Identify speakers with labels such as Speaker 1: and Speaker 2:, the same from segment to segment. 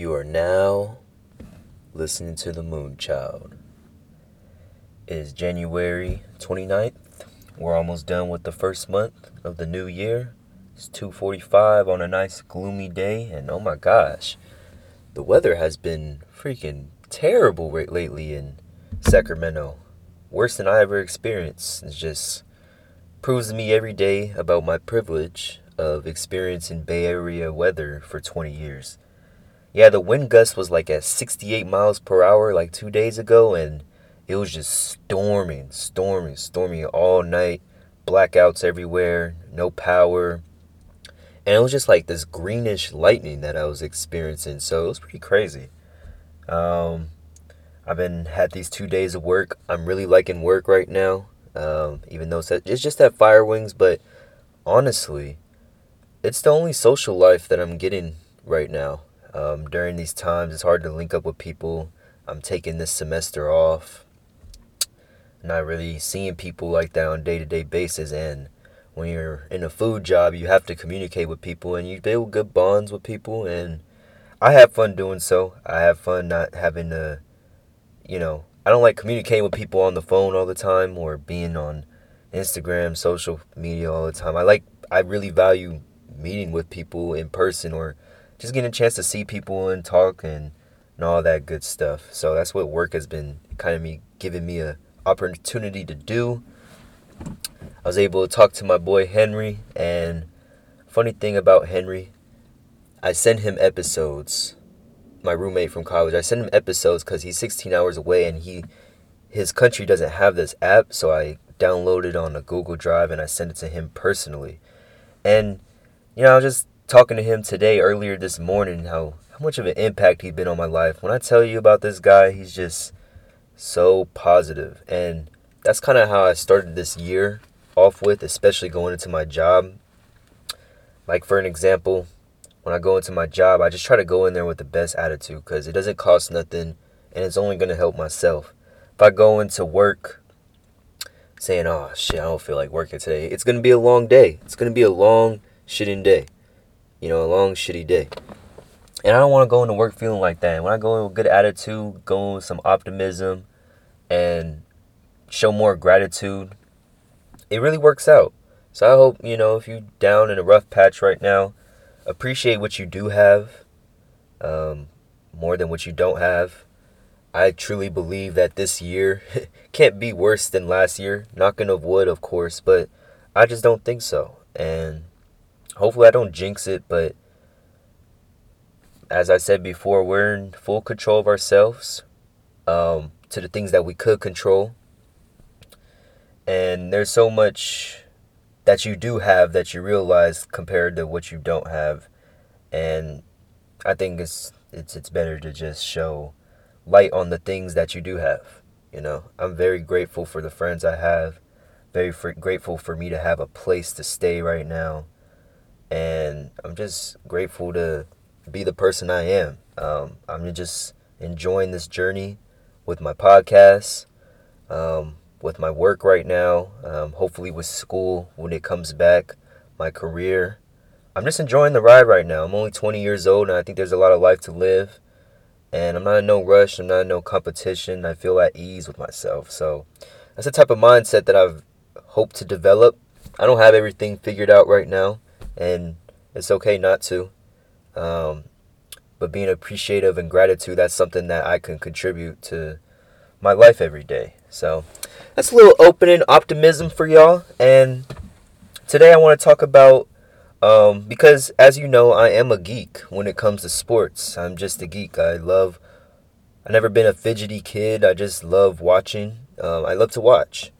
Speaker 1: You are now listening to The Moonchild. It is January 29th. We're almost done with the first month of the new year. It's 2:45 on a nice gloomy day and oh my gosh. The weather has been freaking terrible right lately in Sacramento. Worse than I ever experienced. It just proves to me every day about my privilege of experiencing Bay Area weather for 20 years. Yeah, the wind gust was like at 68 miles per hour like two days ago, and it was just storming, storming, storming all night. Blackouts everywhere, no power. And it was just like this greenish lightning that I was experiencing. So it was pretty crazy. Um, I've been had these two days of work. I'm really liking work right now. Um, even though it's, it's just at Fire Wings, but honestly, it's the only social life that I'm getting right now. Um, during these times, it's hard to link up with people. I'm taking this semester off. Not really seeing people like that on day to day basis. And when you're in a food job, you have to communicate with people and you build good bonds with people. And I have fun doing so. I have fun not having to, you know, I don't like communicating with people on the phone all the time or being on Instagram, social media all the time. I like, I really value meeting with people in person or just getting a chance to see people and talk and, and all that good stuff. So that's what work has been kind of me giving me a opportunity to do. I was able to talk to my boy Henry and funny thing about Henry, I send him episodes. My roommate from college, I send him episodes cuz he's 16 hours away and he his country doesn't have this app, so I downloaded on a Google Drive and I sent it to him personally. And you know, I was just talking to him today, earlier this morning, how, how much of an impact he's been on my life. When I tell you about this guy, he's just so. And that's kind of how I started this year off with, especially going into my job. Like, for an example, when I go into my job, I just try to go in there with the best attitude because it doesn't cost nothing and it's only going to help myself. If I go into work saying, oh shit, I don't feel like working today, it's going to be a long day. It's going to be a long, shitting day you know, a long shitty day. And I don't want to go into work feeling like that. When I go in with good attitude, go with some optimism, and show more gratitude, it really works out. So I hope, you know, if you're down in a rough patch right now, appreciate what you do have um, more than what you don't have. I truly believe that this year can't be worse than last year. Knocking of wood, of course, but I just don't think so. And hopefully I don't jinx it, but as I said before, we're in full control of ourselves um, to the things that we could control. And there's so much that you do have that you realize compared to what you don't have. And I think it's it's it's better to just show light on the things that you do have. You know, I'm very grateful for the friends I have. Very grateful for me to have a place to stay right now and I'm just grateful to be the person I am. Um, I'm just enjoying this journey with my podcast, um, with my work right now, um, hopefully with school when it comes back, my career. I'm just enjoying the ride right now. I'm only 20 years old and I think there's a lot of life to live. And I'm not in no rush, I'm not in no competition. I feel at ease with myself. So that's the type of mindset that I've hoped to develop. I don't have everything figured out right now and it's okay not to. Um, but being appreciative and gratitude, that's something that I can contribute to my life every day. So that's a little opening optimism for y'all. And today I want to talk about um, because as you know, I am a geek when it comes to sports. I'm just a geek. I love. I've never been a fidgety kid. I just love watching. Um, I love to watch,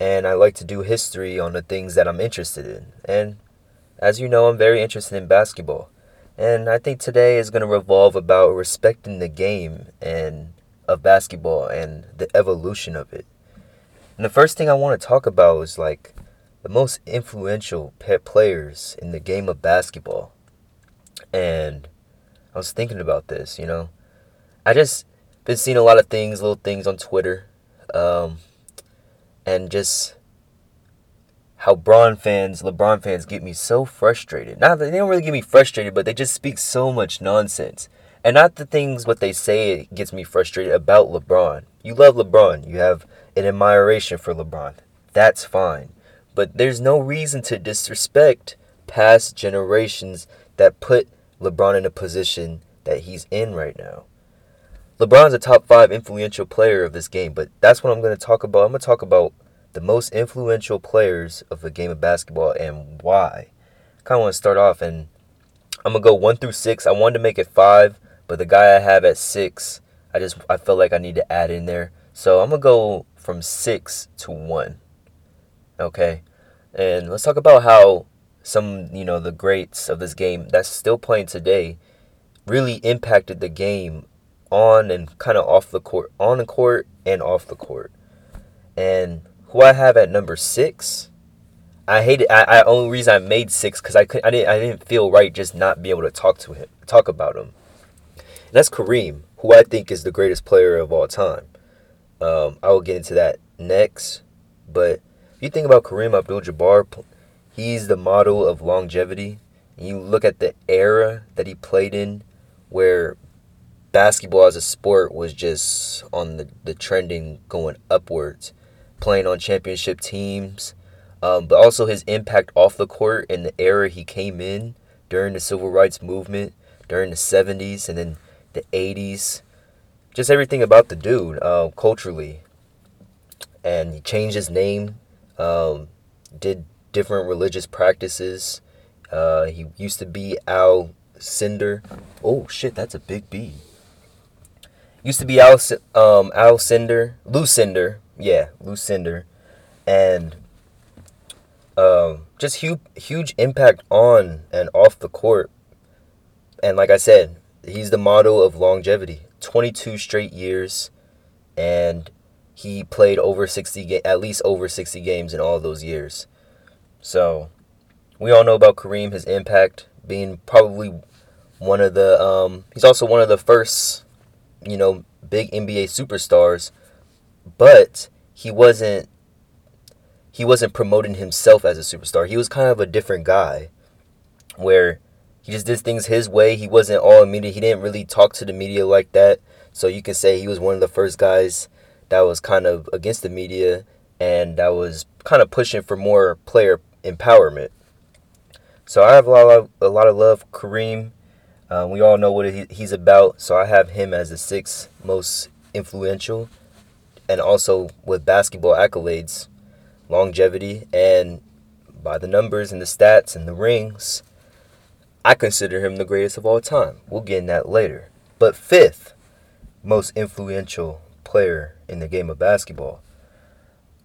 Speaker 1: and I like to do history on the things that I'm interested in. And as you know, I'm very interested in basketball. And I think today is going to revolve about respecting the game and of basketball and the evolution of it. And the first thing I want to talk about is like the most influential players in the game of basketball. And I was thinking about this, you know. I just been seeing a lot of things, little things on Twitter. Um, and just how Bron fans, LeBron fans get me so frustrated. Not that they don't really get me frustrated, but they just speak so much nonsense. And not the things what they say gets me frustrated about LeBron. You love LeBron. You have an admiration for LeBron. That's fine. But there's no reason to disrespect past generations that put LeBron in a position that he's in right now. LeBron's a top five influential player of this game, but that's what I'm going to talk about. I'm going to talk about the most influential players of the game of basketball and why. Kind of want to start off and I'm gonna go one through six. I wanted to make it five, but the guy I have at six, I just I felt like I need to add in there. So I'm gonna go from six to one. Okay, and let's talk about how some you know the greats of this game that's still playing today really impacted the game on and kind of off the court, on the court and off the court. And who I have at number six, I hated. I, I only reason I made six because I could. I didn't. I didn't feel right just not be able to talk to him, talk about him. And that's Kareem, who I think is the greatest player of all time. Um, I will get into that next. But if you think about Kareem Abdul-Jabbar, he's the model of longevity. And you look at the era that he played in, where basketball as a sport was just on the, the trending going upwards, playing on championship teams um, but also his impact off the court in the era he came in during the civil rights movement, during the 70s and then the 80s. Just everything about the dude uh, culturally. And he changed his name, um, did different religious practices. Uh, he used to be Al Cinder. Oh shit, that's a big B. Used to be Al um Alcindor, Lucinda, yeah, Lucinda, and um, just huge, huge impact on and off the court. And like I said, he's the model of longevity. 22 straight years, and he played over 60 ga- at least over 60 games in all those years. So, we all know about Kareem, his impact being probably one of the um, he's also one of the first, you know, big NBA superstars, but he wasn't he wasn't promoting himself as a superstar. He was kind of a different guy where he just did things his way. He wasn't all media. He didn't really talk to the media like that. So you can say he was one of the first guys that was kind of against the media and that was kind of pushing for more player empowerment. So I have a lot of, a lot of love for Kareem. Uh, we all know what he, he's about. So I have him as the sixth most influential and also with basketball accolades longevity, and by the numbers and the stats and the rings, I consider him the greatest of all time. We'll get in that later. But fifth most influential player in the game of basketball.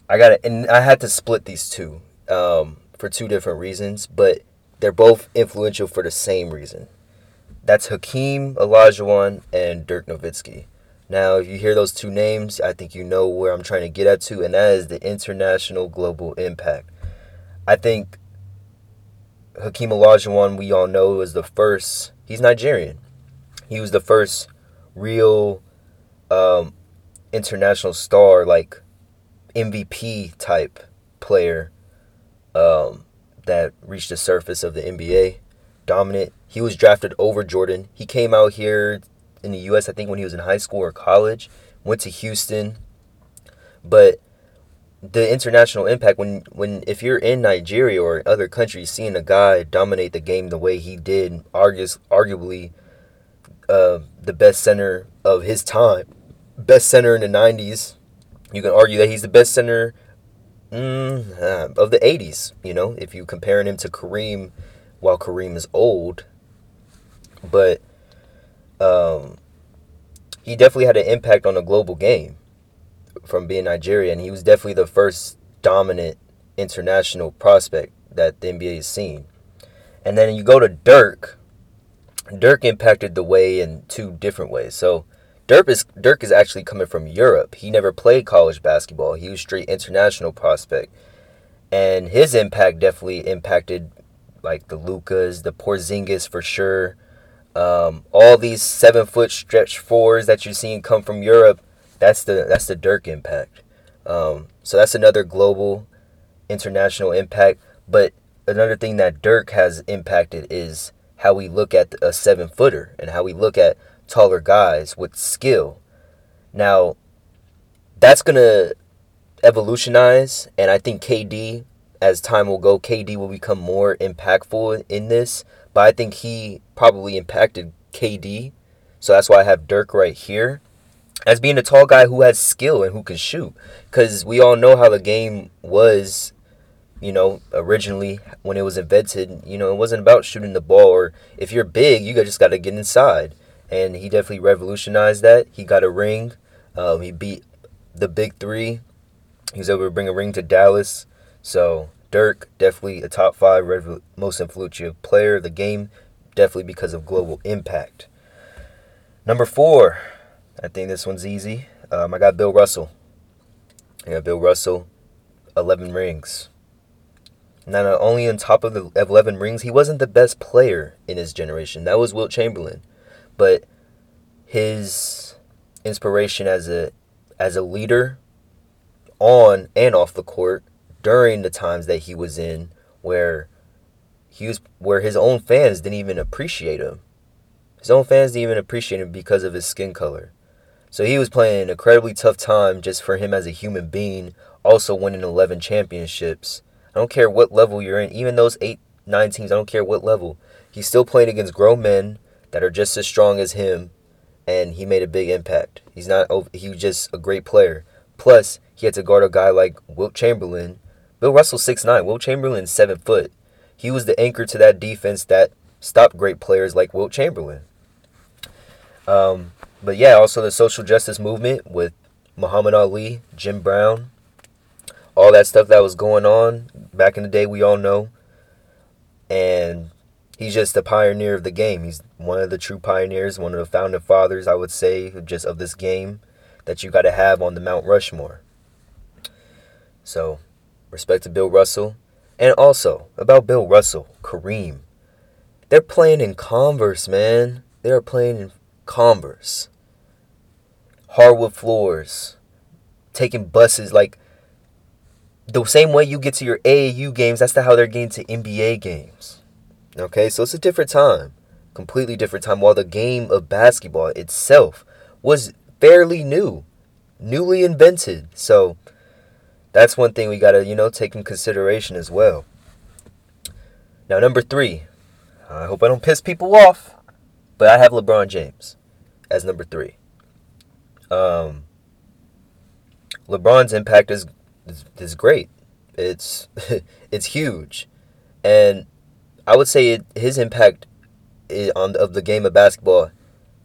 Speaker 1: I got and I had to split these two um, for two different reasons, but they're both influential for the same reason. That's Hakeem Olajuwon and Dirk Nowitzki. Now, if you hear those two names, I think you know where I'm trying to get at to, and that is the international global impact. I think Hakeem Olajuwon, we all know, is the first. He's Nigerian. He was the first real um, international star, like MVP type player um, that reached the surface of the NBA. Dominant. He was drafted over Jordan. He came out here in the U.S. I think when he was in high school or college. Went to Houston, but the international impact when when if you're in Nigeria or other countries, seeing a guy dominate the game the way he did, argues arguably uh, the best center of his time, best center in the '90s. You can argue that he's the best center mm, uh, of the '80s. You know, if you comparing him to Kareem, while Kareem is old, but um, he definitely had an impact on the global game from being Nigerian. He was definitely the first dominant international prospect that the NBA has seen. And then you go to Dirk. Dirk impacted the way in two different ways. So Dirk is Dirk is actually coming from Europe. He never played college basketball. He was straight international prospect. And his impact definitely impacted like the Lukas, the Porzingis for sure, um, all these seven foot stretch fours that you're seeing come from Europe, that's the that's the Dirk impact. Um, so that's another global, international impact. But another thing that Dirk has impacted is how we look at a seven footer and how we look at taller guys with skill. Now, that's to evolutionize, and I think KD, as time will go, KD will become more impactful in this. But I think he probably impacted KD. So that's why I have Dirk right here as being a tall guy who has skill and who can shoot. Because we all know how the game was, you know, originally when it was invented. You know, it wasn't about shooting the ball, or if you're big, you just got to get inside. And he definitely revolutionized that. He got a ring. Um, he beat the big three. He was able to bring a ring to Dallas. So Dirk, definitely a top five most influential player of the game, definitely because of global impact. Number four, I think this one's easy. Um, I got Bill Russell. I got Bill Russell, 11 rings. Not only on top of the 11 rings, he wasn't the best player in his generation. That was Wilt Chamberlain. But his inspiration as a as a leader on and off the court during the times that he was in where he was where his own fans didn't even appreciate him. His own fans didn't even appreciate him because of his skin color. So he was playing an incredibly tough time just for him as a human being, also winning 11 championships. I don't care what level you're in, even those 8, 9 teams, I don't care what level. He's still playing against grown men that are just as strong as him, and he made a big impact. He's not, he was just a great player. Plus, he had to guard a guy like Wilt Chamberlain. Bill Russell 6'9, Wilt Chamberlain 7 foot. He was the anchor to that defense that stopped great players like Wilt Chamberlain. Um, but yeah, also the social justice movement with Muhammad Ali, Jim Brown, all that stuff that was going on back in the day, we all know. And he's just a pioneer of the game. He's one of the true pioneers, one of the founding fathers, I would say, just of this game that you got to have on the Mount Rushmore. So, respect to Bill Russell. And also, about Bill Russell, Kareem. They're playing in Converse, man. They are playing in Converse, hardwood floors, taking buses like the same way you get to your AAU games, that's the how they're getting to NBA games. Okay, so it's a different time, completely different time. While the game of basketball itself was fairly new, newly invented. So that's one thing we gotta, you know, take in consideration as well. Now, number three, I hope I don't piss people off, but I have LeBron James as number three. Um, LeBron's impact is, is, is great. It's it's huge, and I would say it, his impact on of the game of basketball.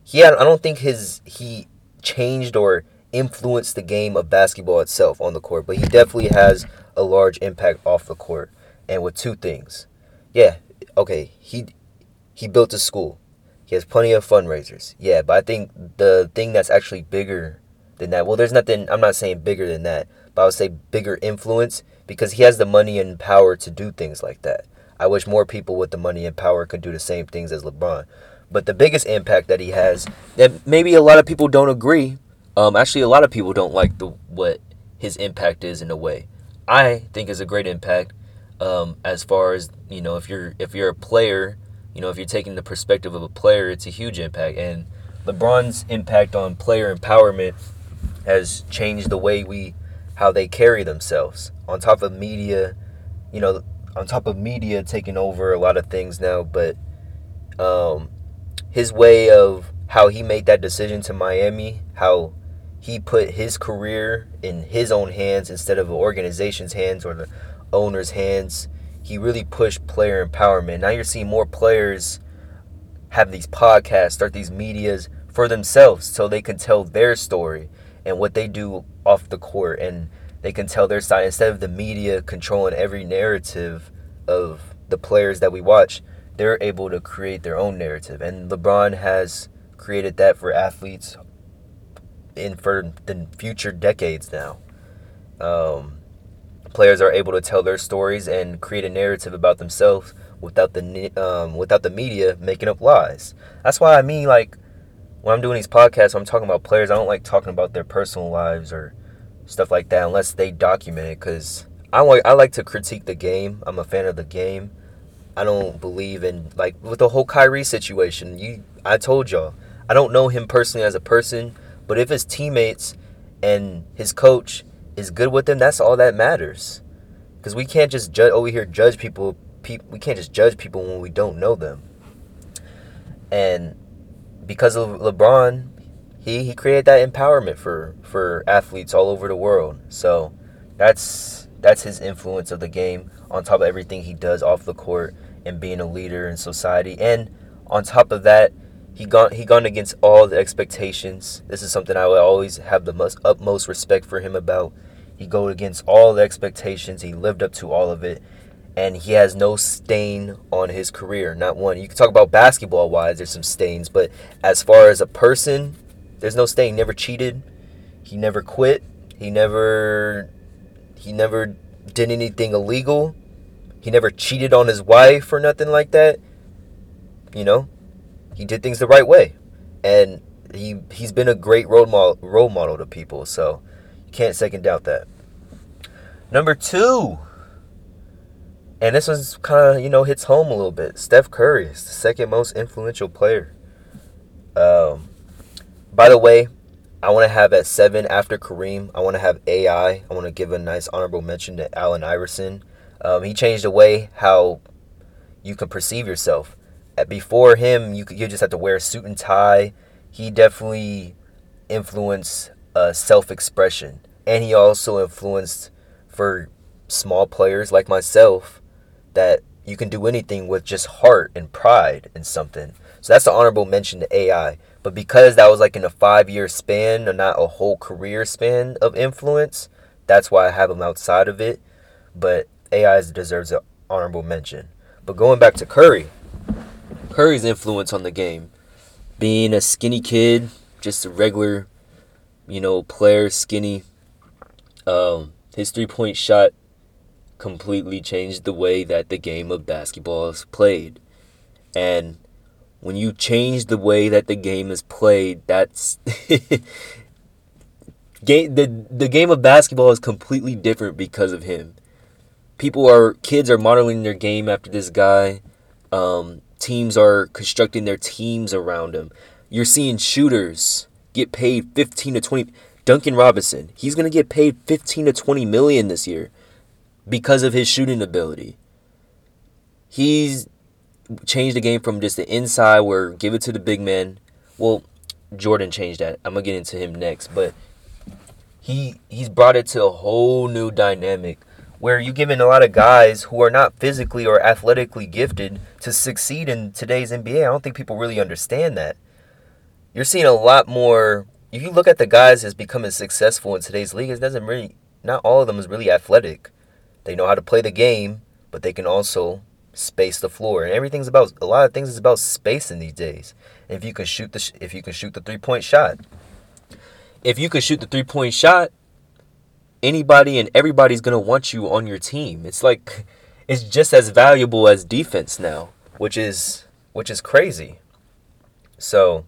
Speaker 1: He had, I don't think his he changed or influenced the game of basketball itself on the court, but he definitely has a large impact off the court. And with two things, yeah, okay, he he built a school. He has plenty of fundraisers. Yeah, but I think the thing that's actually bigger than that, well, there's nothing, I'm not saying bigger than that, but I would say bigger influence because he has the money and power to do things like that. I wish more people with the money and power could do the same things as LeBron. But the biggest impact that he has, that maybe a lot of people don't agree. Um, actually, a lot of people don't like the what his impact is in a way. I think is a great impact. Um, as far as you know, if you're if you're a player you know, if you're taking the perspective of a player, it's a huge impact. And LeBron's impact on player empowerment has changed the way we how they carry themselves. On top of media, you know, on top of media taking over a lot of things now, but um, his way of how he made that decision to Miami, how he put his career in his own hands instead of the organization's hands or the owner's hands. He really pushed player empowerment. Now you're seeing more players have these podcasts, start these medias for themselves so they can tell their story and what they do off the court. And they can tell their side. Instead of the media controlling every narrative of the players that we watch they're able to create their own narrative. And LeBron has created that for athletes in for the future decades now um, players are able to tell their stories and create a narrative about themselves without the um, without the media making up lies. That's why I mean, like, when I'm doing these podcasts, I'm talking about players. I don't like talking about their personal lives or stuff like that unless they document it. Cause I like I like to critique the game. I'm a fan of the game. I don't believe in like with the whole Kyrie situation. You, I told y'all, I don't know him personally as a person, but if his teammates and his coach is good with him, that's all that matters. Because we can't just judge over here judge people. Pe- we can't just judge people when we don't know them. And because of LeBron, he he created that empowerment for for athletes all over the world. So that's that's his influence of the game on top of everything he does off the court and being a leader in society. And on top of that, he gone he gone against all the expectations. This is something I will always have the most utmost respect for him about. He go against all the expectations. He lived up to all of it. And he has no stain on his career. Not one. You can talk about basketball wise, there's some stains, but as far as a person, there's no stain. He never cheated. He never quit. He never he never did anything illegal. He never cheated on his wife or nothing like that. You know, he did things the right way, and he he's been a great role model role model to people. So you can't second doubt that. Number two, and this one's kind of you know hits home a little bit. Steph Curry is the second most influential player. Um, by the way, I want to have at seven after Kareem. I want to have AI. I want to give a nice honorable mention to Allen Iverson. Um, he changed the way how you can perceive yourself. At before him, you could, you just have to wear a suit and tie. He definitely influenced uh, self-expression, and he also influenced for small players like myself that you can do anything with just heart and pride and something. So that's the honorable mention to AI. But because that was like in a five year span and not a whole career span of influence, that's why I have him outside of it. But AI deserves an honorable mention. But going back to Curry, Curry's influence on the game, being a skinny kid, just a regular, you know, player, skinny. Um, his three point shot completely changed the way that the game of basketball is played. And when you change the way that the game is played, that's game the the game of basketball is completely different because of him. People are kids are modeling their game after this guy. Um, teams are constructing their teams around him. You're seeing shooters get paid 15 to 20 Duncan Robinson, he's going to get paid 15 to 20 million this year because of his shooting ability. He's changed the game from just the inside where give it to the big men. Well, Jordan changed that. I'm gonna get into him next, but he he's brought it to a whole new dynamic where you're giving a lot of guys who are not physically or athletically gifted to succeed in today's NBA. I don't think people really understand that. You're seeing a lot more. If you look at the guys that's becoming successful in today's league, it doesn't really. Not all of them is really athletic. They know how to play the game, but they can also space the floor, and everything's about a lot of things is about spacing these days. If you can shoot the if you can shoot the three point shot, if you can shoot the three point shot, anybody and everybody's gonna want you on your team. It's like it's just as valuable as defense now, which is which is crazy. So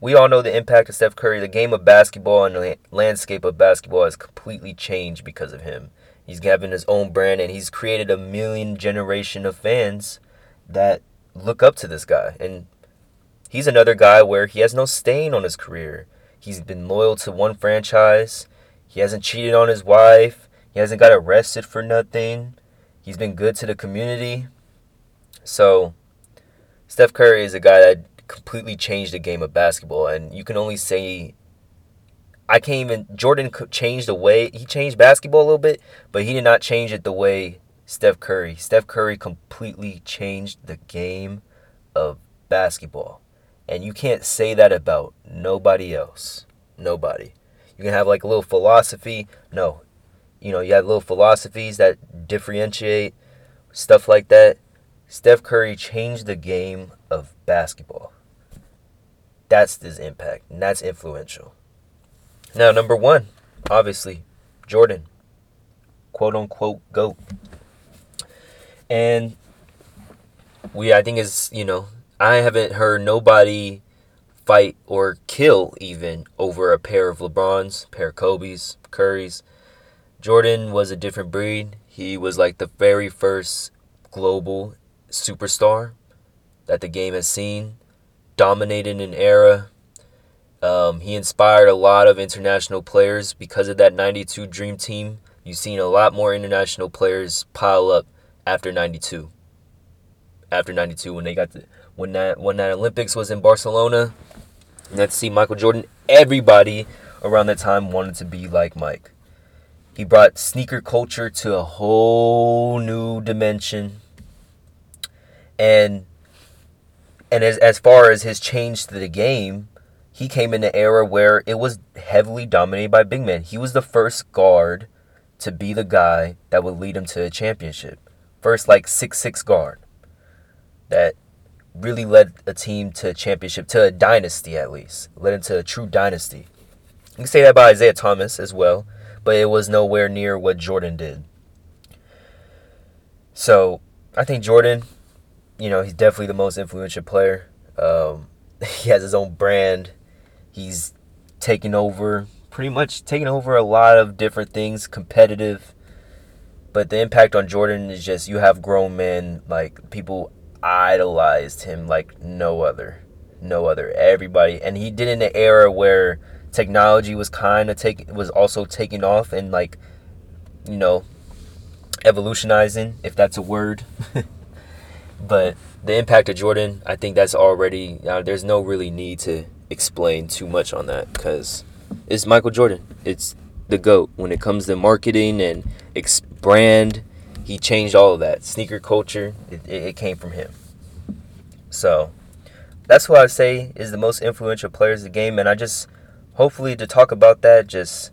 Speaker 1: we all know the impact of Steph Curry. The game of basketball and the landscape of basketball has completely changed because of him. He's having his own brand and he's created a million generation of fans that look up to this guy. And he's another guy where he has no stain on his career. He's been loyal to one franchise. He hasn't cheated on his wife. He hasn't got arrested for nothing. He's been good to the community. So, Steph Curry is a guy that completely changed the game of basketball. And you can only say I can't even. Jordan changed the way he changed basketball a little bit, but he did not change it the way Steph Curry. Steph Curry completely changed the game of basketball, and you can't say that about nobody else. Nobody. You can have like a little philosophy. No, you know you have little philosophies that differentiate stuff like that. Steph Curry changed the game of basketball. That's his impact, and that's influential. Now, number one, obviously, Jordan, quote unquote, GOAT. And we, I think, is, you know, I haven't heard nobody fight or kill even over a pair of LeBrons, pair of Kobe's, Curry's. Jordan was a different breed. He was like the very first global superstar that the game has seen dominated an era. Um, he inspired a lot of international players because of that 92 Dream Team. You've seen a lot more international players pile up after 92. After 92 when they got the when that when that Olympics was in Barcelona, to see Michael Jordan, everybody around that time wanted to be like Mike. He brought sneaker culture to a whole new dimension. And and as as far as his change to the game, he came in an era where it was heavily dominated by big men. He was the first guard to be the guy that would lead him to a championship. First like six six guard that really led a team to a championship, to a dynasty at least. Led into a true dynasty. You can say that about Isiah Thomas as well, but it was nowhere near what Jordan did. So I think Jordan, you know, he's definitely the most influential player. Um, he has his own brand. He's taken over, pretty much taken over a lot of different things, competitive. But the impact on Jordan is just you have grown men, like people idolized him like no other. No other. Everybody. And he did in an era where technology was kind of taking was also taking off and like you know evolutionizing if that's a word but the impact of jordan i think that's already uh, there's no really need to explain too much on that because it's michael jordan it's the goat when it comes to marketing and ex- brand he changed all of that. Sneaker culture it, it, came from him. So that's what i say is the most influential players of the game and i just hopefully to talk about that just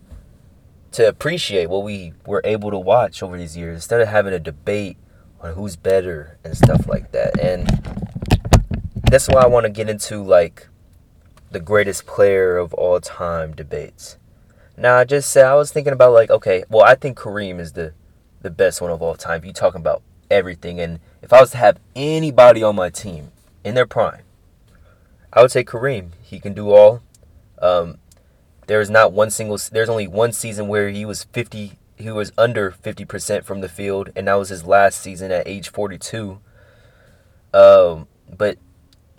Speaker 1: to appreciate what we were able to watch over these years instead of having a debate on who's better and stuff like that. And that's why i want to get into like the greatest player of all time debates. Now i just said i was thinking about like okay well i think kareem is the the best one of all time you talking about everything and if i was to have anybody on my team in their prime i would say kareem he can do all um, there is not one single. There's only one season where he was 50. He was under 50% from the field, and that was his last season at age 42. Um, but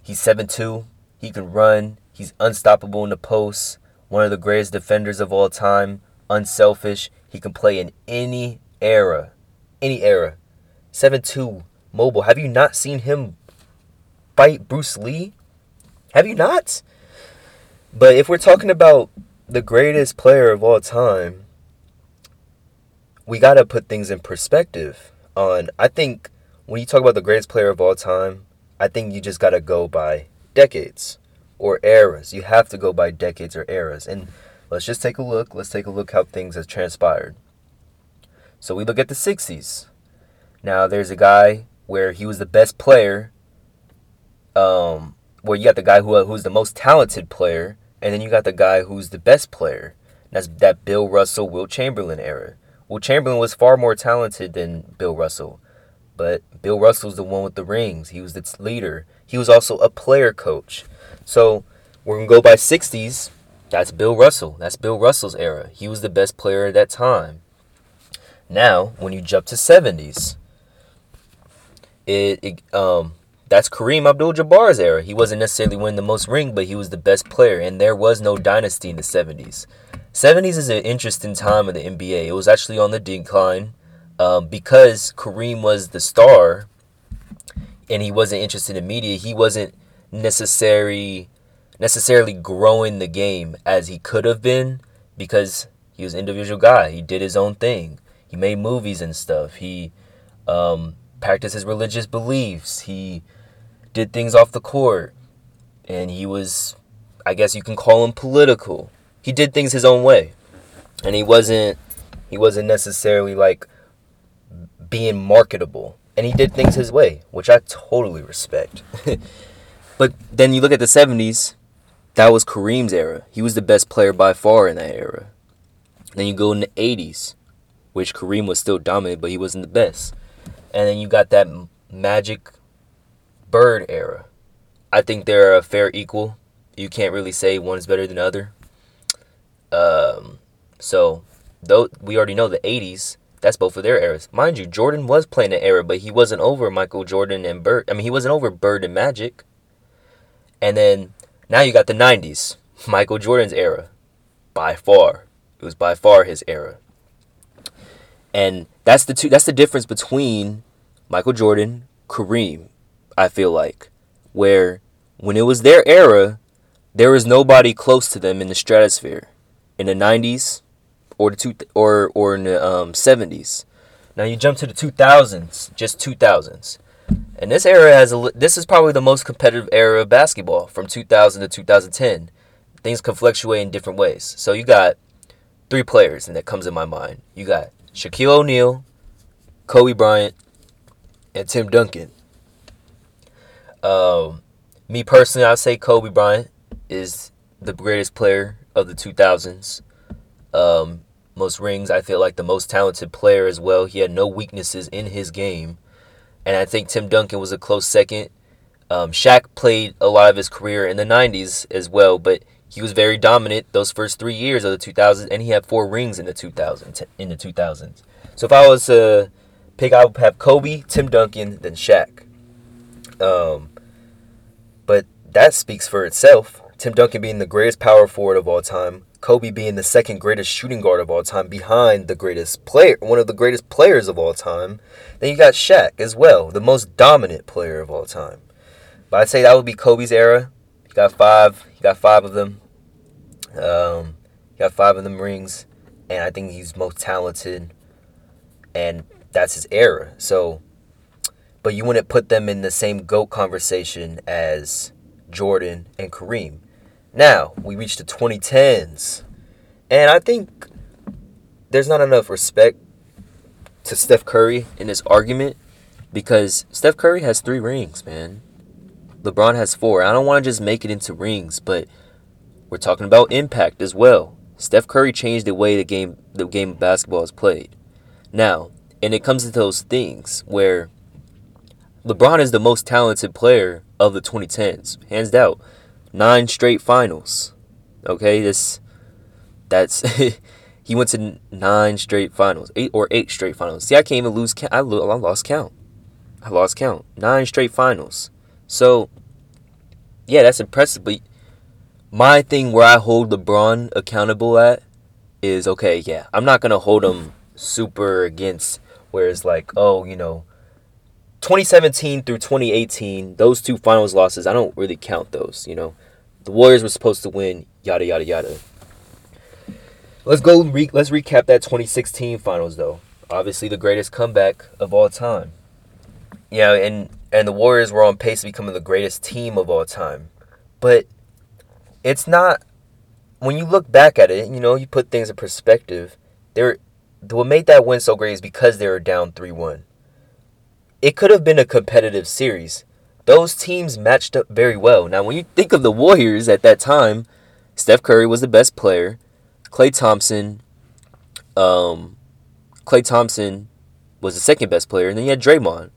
Speaker 1: he's seven-two. He can run. He's unstoppable in the post. One of the greatest defenders of all time. Unselfish. He can play in any era, any era. seven two mobile. Have you not seen him fight Bruce Lee? Have you not? But if we're talking about the greatest player of all time, we got to put things in perspective. On, I think when you talk about the greatest player of all time, I think you just got to go by decades or eras. You have to go by decades or eras. And let's just take a look. Let's take a look how things have transpired. So we look at the 60s. Now there's a guy where he was the best player. Um, where you got the guy who who's the most talented player and then you got the guy who's the best player. That's that Bill Russell, Wilt Chamberlain era. Wilt Chamberlain was far more talented than Bill Russell. But Bill Russell's the one with the rings. He was its leader. He was also a player coach. So we're to go by 60s. That's Bill Russell. That's Bill Russell's era. He was the best player at that time. Now, when you jump to 70s, it, it um that's Kareem Abdul Jabbar's era. He wasn't necessarily winning the most ring, but he was the best player, and there was no dynasty in the 70s. 70s is an interesting time in the NBA. It was actually on the decline um, because Kareem was the star and he wasn't interested in media. He wasn't necessarily necessarily growing the game as he could have been because he was an individual guy. He did his own thing. He made movies and stuff. He um, practiced his religious beliefs. He did things off the court. And he was, I guess you can call him political. He did things his own way. And he wasn't, he wasn't necessarily like being marketable. And he did things his way, which I totally respect. but then you look at the 70s, that was Kareem's era. He was the best player by far in that era. Then you go in the 80s, which Kareem was still dominant, but he wasn't the best. And then you got that Magic Bird era. I think they're a fair equal. You can't really say one is better than the other. Um, so though we already know the 80s, that's both of their eras. Mind you, Jordan was playing an era, but he wasn't over Michael Jordan and Bird. I mean, he wasn't over Bird and Magic. And then now you got the 90s, Michael Jordan's era. By far. It was by far his era. And that's the two that's the difference between Michael Jordan, Kareem, I feel like, where when it was their era, there was nobody close to them in the stratosphere. In the 90s or the two or or in the um, 70s. Now you jump to the 2000s, just 2000s. And this era has a this is probably the most competitive era of basketball from 2000 to 2010. Things can fluctuate in different ways. So you got three players and that comes in my mind. You got Shaquille O'Neal, Kobe Bryant, and Tim Duncan. Um, me personally, I'd say Kobe Bryant is the greatest player of the 2000s. Um, most rings, I feel like the most talented player as well. He had no weaknesses in his game. And I think Tim Duncan was a close second. Um, Shaq played a lot of his career in the 90s as well, but he was very dominant those first three years of the 2000s, and he had four rings in the 2000s. In the 2000s, so if I was to pick, I would have Kobe, Tim Duncan, then Shaq. Um, but that speaks for itself. Tim Duncan being the greatest power forward of all time, Kobe being the second greatest shooting guard of all time, behind the greatest player, one of the greatest players of all time. Then you got Shaq as well, the most dominant player of all time. But I'd say that would be Kobe's era. He got five. Got five of them. Um, got five of them rings, and I think he's most talented, and that's his era. So, but you wouldn't put them in the same goat conversation as Jordan and Kareem. Now we reach the 2010s, and I think there's not enough respect to Steph Curry in this argument because Steph Curry has three rings, man. LeBron has four. I don't want to just make it into rings, but we're talking about impact as well. Steph Curry changed the way the game the game of basketball is played. Now, and it comes to those things where LeBron is the most talented player of the 2010s, hands down. Nine straight finals. Okay, this that's he went to nine straight finals, eight or eight straight finals. See, I can't even lose count. I, I lost count. I lost count. Nine straight finals. So, yeah, that's impressive. But my thing where I hold LeBron accountable at is okay, yeah, I'm not going to hold him super against where it's like, oh, you know, 2017 through 2018, those two finals losses, I don't really count those, you know. The Warriors were supposed to win, yada, yada, yada. Let's go, re- let's recap that 2016 finals, though. Obviously, the greatest comeback of all time. Yeah, and and the Warriors were on pace to become the greatest team of all time. But it's not when you look back at it, you know, you put things in perspective. There what made that win so great is because they were down 3-1. It could have been a competitive series. Those teams matched up very well. Now, when you think of the Warriors at that time, Steph Curry was the best player. Klay Thompson, um, Klay Thompson was the second best player, and then you had Draymond.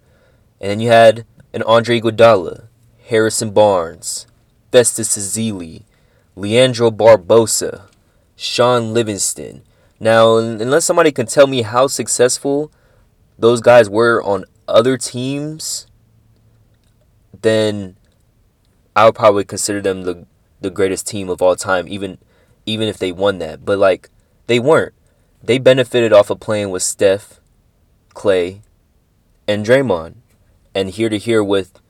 Speaker 1: And then you had an Andre Iguodala, Harrison Barnes, Festus Ezeli, Leandro Barbosa, Shaun Livingston. Now, unless somebody can tell me how successful those guys were on other teams, then I would probably consider them the the greatest team of all time, even even if they won that. But like they weren't. They benefited off of playing with Steph, Klay, and Draymond and here to here with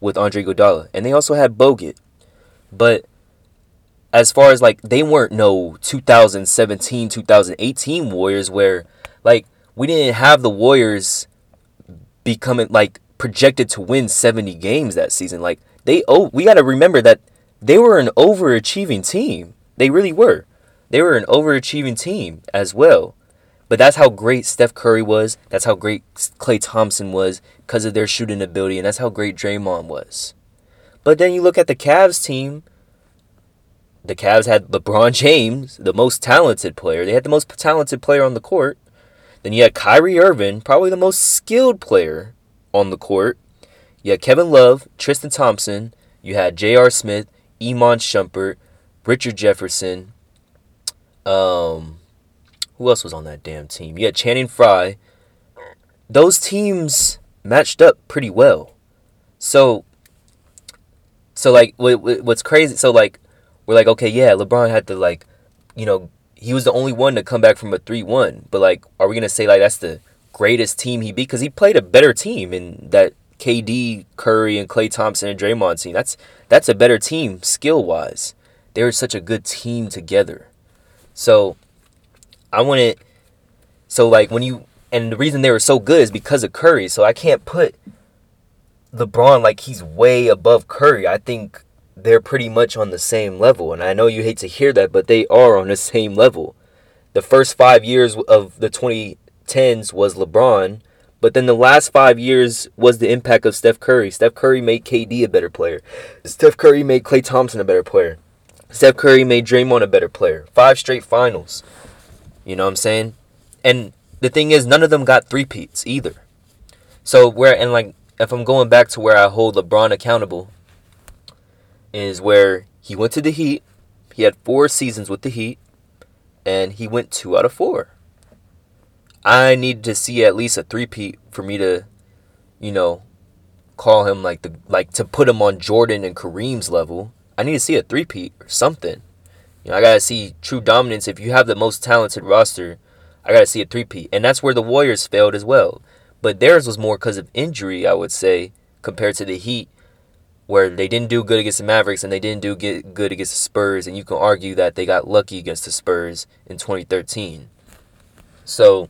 Speaker 1: with Andre Iguodala, and they also had Bogut. But as far as like they weren't no 2017 2018 Warriors where like we didn't have the Warriors becoming like projected to win 70 games that season. Like they oh we got to remember that they were an overachieving team. They really were. They were an overachieving team as well. But that's how great Steph Curry was. That's how great Klay Thompson was because of their shooting ability. And that's how great Draymond was. But then you look at the Cavs team. The Cavs had LeBron James, the most talented player. They had the most talented player on the court. Then you had Kyrie Irving, probably the most skilled player on the court. You had Kevin Love, Tristan Thompson. You had J.R. Smith, Iman Shumpert, Richard Jefferson. Um, who else was on that damn team? You had Channing Frye. Those teams matched up pretty well. So So like, what, what's crazy? So like, we're like, okay, yeah, LeBron had to like, you know, he was the only one to come back from a three-one. But like, are we gonna say like that's the greatest team he beat? Because he played a better team in that KD, Curry, and Klay Thompson and Draymond team. That's that's a better team skill wise. They were such a good team together. So I wanted so like when you and the reason they were so good is because of Curry. So I can't put LeBron like he's way above Curry. I think they're pretty much on the same level. And I know you hate to hear that, but they are on the same level. The first five years of the 2010s was LeBron, but then the last five years was the impact of Steph Curry. Steph Curry made KD a better player. Steph Curry made Klay Thompson a better player. Steph Curry made Draymond a better player. Five straight finals. You know what I'm saying? And the thing is, none of them got three peats either. So where and like if I'm going back to where I hold LeBron accountable, is where he went to the Heat. He had four seasons with the Heat, and he went two out of four. I need to see at least a three-peat for me to, you know, call him like the like to put him on Jordan and Kareem's level. I need to see a three-peat or something. You know, I gotta see true dominance. If you have the most talented roster, I gotta see a three-peat, and that's where the Warriors failed as well. But theirs was more because of injury, I would say, compared to the Heat, where they didn't do good against the Mavericks and they didn't do get good against the Spurs, and you can argue that they got lucky against the Spurs in 2013. So,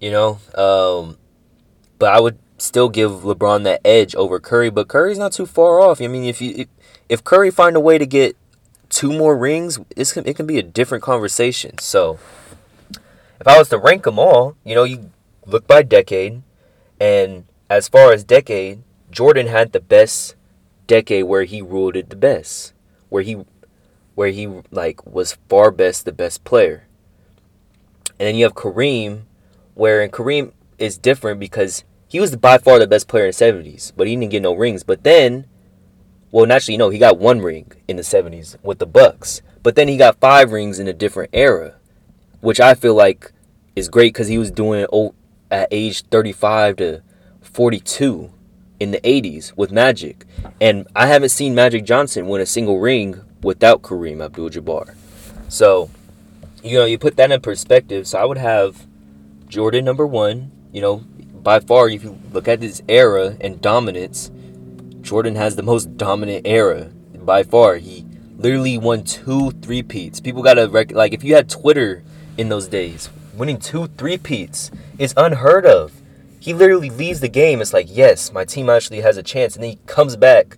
Speaker 1: you know, um, but I would still give LeBron that edge over Curry, but Curry's not too far off. I mean, if you if, if Curry find a way to get two more rings, it's it can be a different conversation. So, if I was to rank them all, you know, you look by decade, and as far as decade, Jordan had the best decade where he ruled it the best, where he where he like was far best the best player. And then you have Kareem, where in Kareem is different because he was by far the best player in the 70s, but he didn't get no rings. But then, well, naturally, no, he got one ring in the 70s with the Bucks. But then he got five rings in a different era, which I feel like is great because he was doing it at age 35 to 42 in the 80s with Magic. And I haven't seen Magic Johnson win a single ring without Kareem Abdul Jabbar. So, you know, you put that in perspective. So I would have Jordan number one. You know, by far, if you look at this era and dominance, Jordan has the most dominant era by far. He literally won two three-peats. People got to, rec- like, if you had Twitter in those days, winning two three-peats is unheard of he literally leaves the game. It's like, yes, my team actually has a chance. And then he comes back.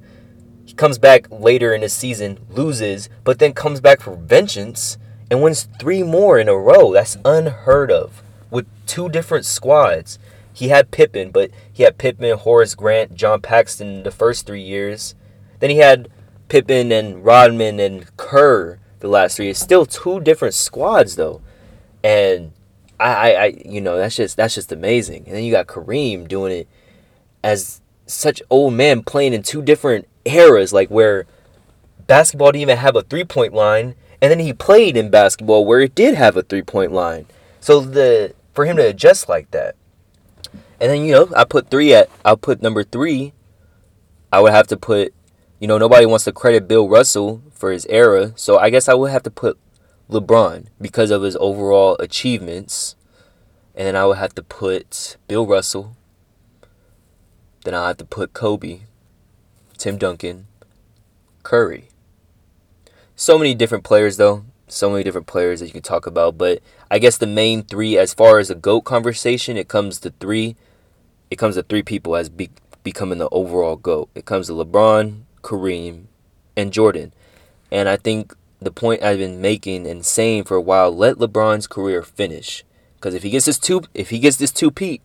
Speaker 1: He comes back later in the season, loses, but then comes back for vengeance and wins three more in a row. That's unheard of with two different squads. He had Pippen, but he had Pippen, Horace Grant, John Paxson the first three years. Then he had Pippen and Rodman and Kerr the last three years. Still two different squads though. And I, I, you know, that's just that's just amazing. And then you got Kareem doing it as such old man playing in two different eras, like where basketball didn't even have a three point line, and then he played in basketball where it did have a three point line. So the for him to adjust like that, and then you know I put three at I'll put number three. I would have to put, you know, nobody wants to credit Bill Russell for his era, so I guess I would have to put LeBron because of his overall achievements. And then I would have to put Bill Russell. Then I'll have to put Kobe, Tim Duncan, Curry. So many different players, though. So many different players that you can talk about. But I guess the main three, as far as a GOAT conversation, it comes to three. It comes to three people as be- becoming the overall GOAT. It comes to LeBron, Kareem, and Jordan. And I think the point I've been making and saying for a while. Let LeBron's career finish, because if he gets this two, if he gets this two peat,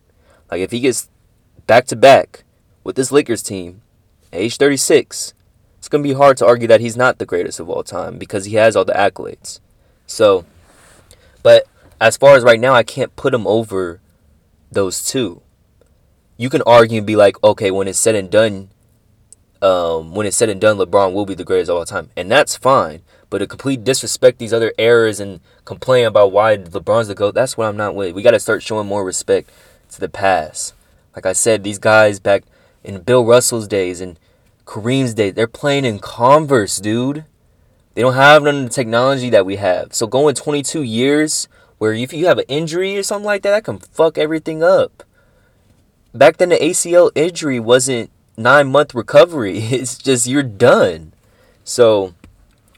Speaker 1: like if he gets back to back with this Lakers team, age 36, it's gonna be hard to argue that he's not the greatest of all time because he has all the accolades. So, but as far as right now, I can't put him over those two. You can argue and be like, okay, when it's said and done, um, when it's said and done, LeBron will be the greatest of all time, and that's fine. But to complete disrespect these other errors and complain about why LeBron's the GOAT, that's what I'm not with. We got to start showing more respect to the past. Like I said, these guys back in Bill Russell's days and Kareem's day. They're playing in Converse, dude. They don't have none of the technology that we have. So going 22 years, where if you have an injury or something like that, that can fuck everything up. Back then, the ACL injury wasn't nine month recovery. It's just you're done. So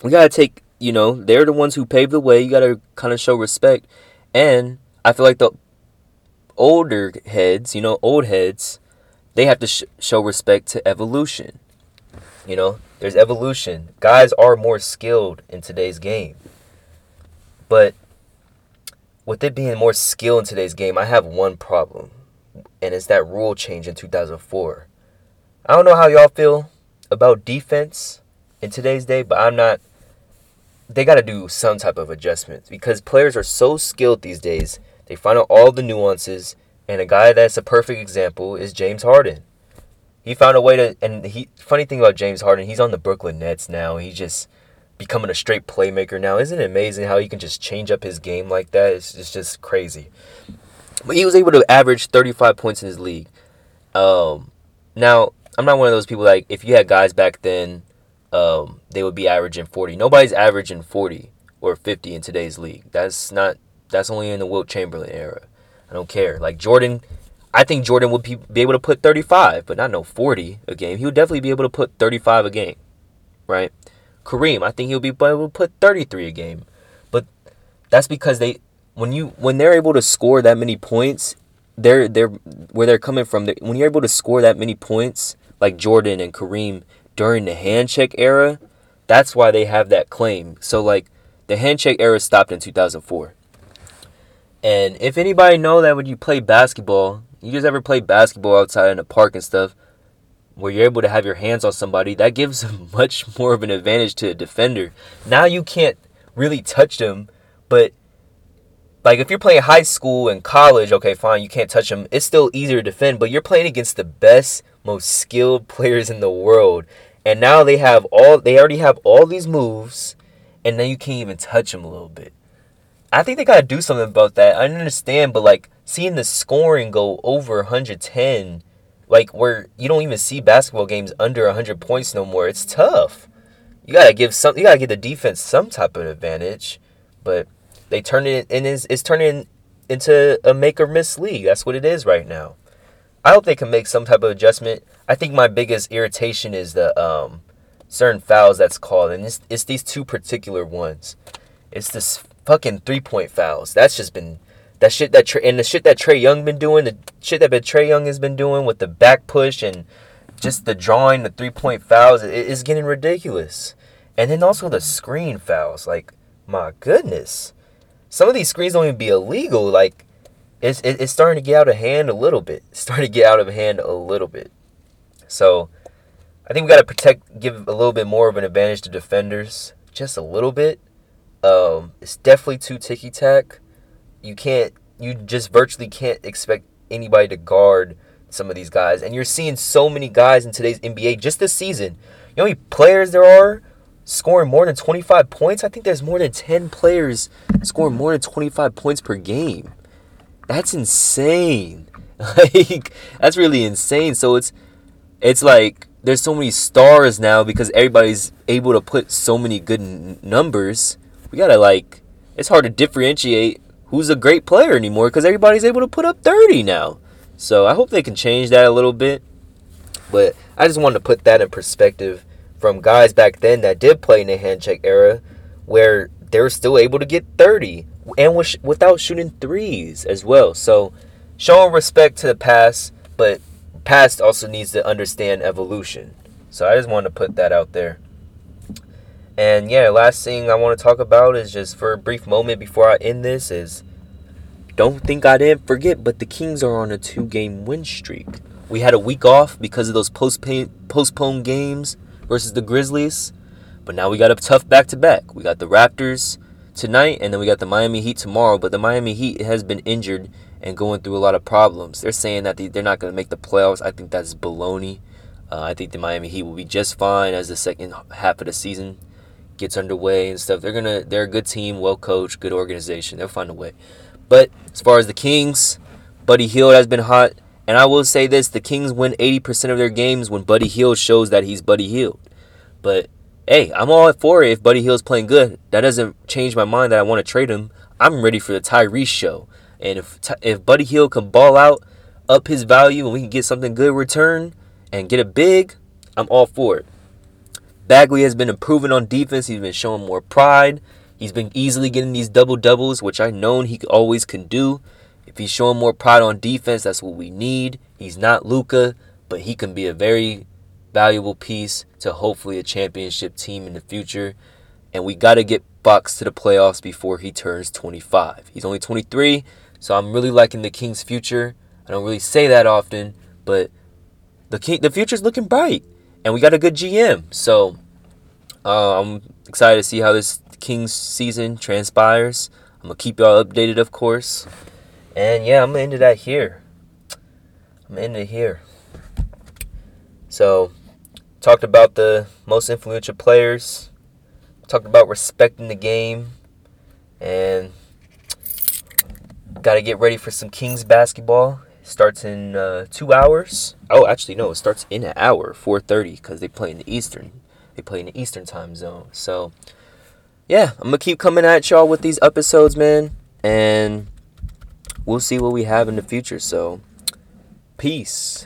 Speaker 1: we gotta take. You know, they're the ones who paved the way. You gotta kind of show respect. And I feel like the older heads, you know, old heads, they have to sh- show respect to evolution. You know, there's evolution. Guys are more skilled in today's game. But with it being more skill in today's game, I have one problem. And it's that rule change in 2004. I don't know how y'all feel about defense in today's day, but I'm not they got to do some type of adjustments because players are so skilled these days. They find out all the nuances, and a guy that's a perfect example is James Harden he found a way to and he funny thing about James Harden, he's on the Brooklyn Nets now. He's just becoming a straight playmaker now. Isn't it amazing how he can just change up his game like that? It's, it's just crazy. But he was able to average 35 points in his league. Um, now, I'm not one of those people like if you had guys back then, um, they would be averaging 40. Nobody's averaging 40 or 50 in today's league. That's not that's only in the Wilt Chamberlain era. I don't care. Like Jordan I think Jordan would be, able to put 35, but not no 40 a game. He would definitely be able to put 35 a game, right? Kareem, I think he'll be able to put 33 a game. But that's because they when you when they're able to score that many points, they're they're where they're coming from. They're, when you're able to score that many points, like Jordan and Kareem during the hand check era, that's why they have that claim. So like the hand check era stopped in 2004. And if anybody know that when you play basketball, you just ever play basketball outside in the park and stuff, where you're able to have your hands on somebody, that gives much more of an advantage to a defender. Now you can't really touch them, but like if you're playing high school and college, okay, fine, you can't touch them. It's still easier to defend, but you're playing against the best, most skilled players in the world. And now they have all they already have all these moves and then you can't even touch them a little bit. I think they got to do something about that. I understand, but like seeing the scoring go over 110, like where you don't even see basketball games under 100 points no more, it's tough. You gotta give some. You gotta give the defense some type of advantage, but they turn it and is it's turning into a make or miss league. That's what it is right now. I hope they can make some type of adjustment. I think my biggest irritation is the um, certain fouls that's called, and it's, it's these two particular ones. It's this fucking three point fouls. That's just been that shit that and the shit that Trae Young been doing, the shit that Trae Young has been doing with the back push and just the drawing, the three point fouls, it is getting ridiculous. And then also the screen fouls, like my goodness, some of these screens don't even be illegal. Like it's it's starting to get out of hand a little bit. It's starting to get out of hand a little bit. So I think we got to protect, give a little bit more of an advantage to defenders, just a little bit. Um, it's definitely too ticky tack you can't you just virtually can't expect anybody to guard some of these guys. And you're seeing so many guys in today's NBA just this season. You know how many players there are scoring more than 25 points? I think there's more than 10 players scoring more than 25 points per game. That's insane. Like that's really insane. So it's it's like there's so many stars now because everybody's able to put so many good n- numbers. We got to like it's hard to differentiate who's a great player anymore because everybody's able to put up 30 now. So I hope they can change that a little bit. But I just wanted to put that in perspective from guys back then that did play in the hand check era where they're still able to get 30 and without shooting threes as well. So showing respect to the past, but past also needs to understand evolution. So I just wanted to put that out there. And yeah, last thing I want to talk about is just for a brief moment before I end this is don't think I didn't forget, but the Kings are on a two game win streak. We had a week off because of those postponed games versus the Grizzlies, but now we got a tough back to back. We got the Raptors tonight, and then we got the Miami Heat tomorrow. But the Miami Heat has been injured and going through a lot of problems. They're saying that they're not going to make the playoffs. I think that's baloney. Uh, I think the Miami Heat will be just fine as the second half of the season gets underway and stuff. They're gonna they're a good team, well coached, good organization. They'll find a way. But as far as the Kings, Buddy Hield has been hot, And I will say this the Kings win 80% of their games when Buddy Hield shows that he's Buddy Hield. But hey, I'm all for it if Buddy Hield's playing good. That doesn't change my mind that I want to trade him. I'm ready for the Tyrese show. And if if Buddy Hield can ball out, up his value, and we can get something good return and get it big, I'm all for it. Bagley has been improving on defense. He's been showing more pride. He's been easily getting these double doubles, which I known he always can do. If he's showing more pride on defense, that's what we need. He's not Luka, but he can be a very valuable piece to hopefully a championship team in the future. And we got to get Bucks to the playoffs before he turns 25. He's only 23, so I'm really liking the Kings' future. I don't really say that often, but the king, the future's looking bright, and we got a good GM. So uh, I'm excited to see how this Kings season transpires. I'm gonna keep y'all updated, of course. And yeah, I'm gonna end it at here. I'm it here. So, talked about the most influential players. Talked about respecting the game, and got to get ready for some Kings basketball. Starts in uh, two hours. Oh, actually, no, it starts in an hour, 4:30, because they play in the Eastern. They play in the Eastern time zone. So, yeah, I'm gonna keep coming at y'all with these episodes, man, and we'll see what we have in the future. So, peace.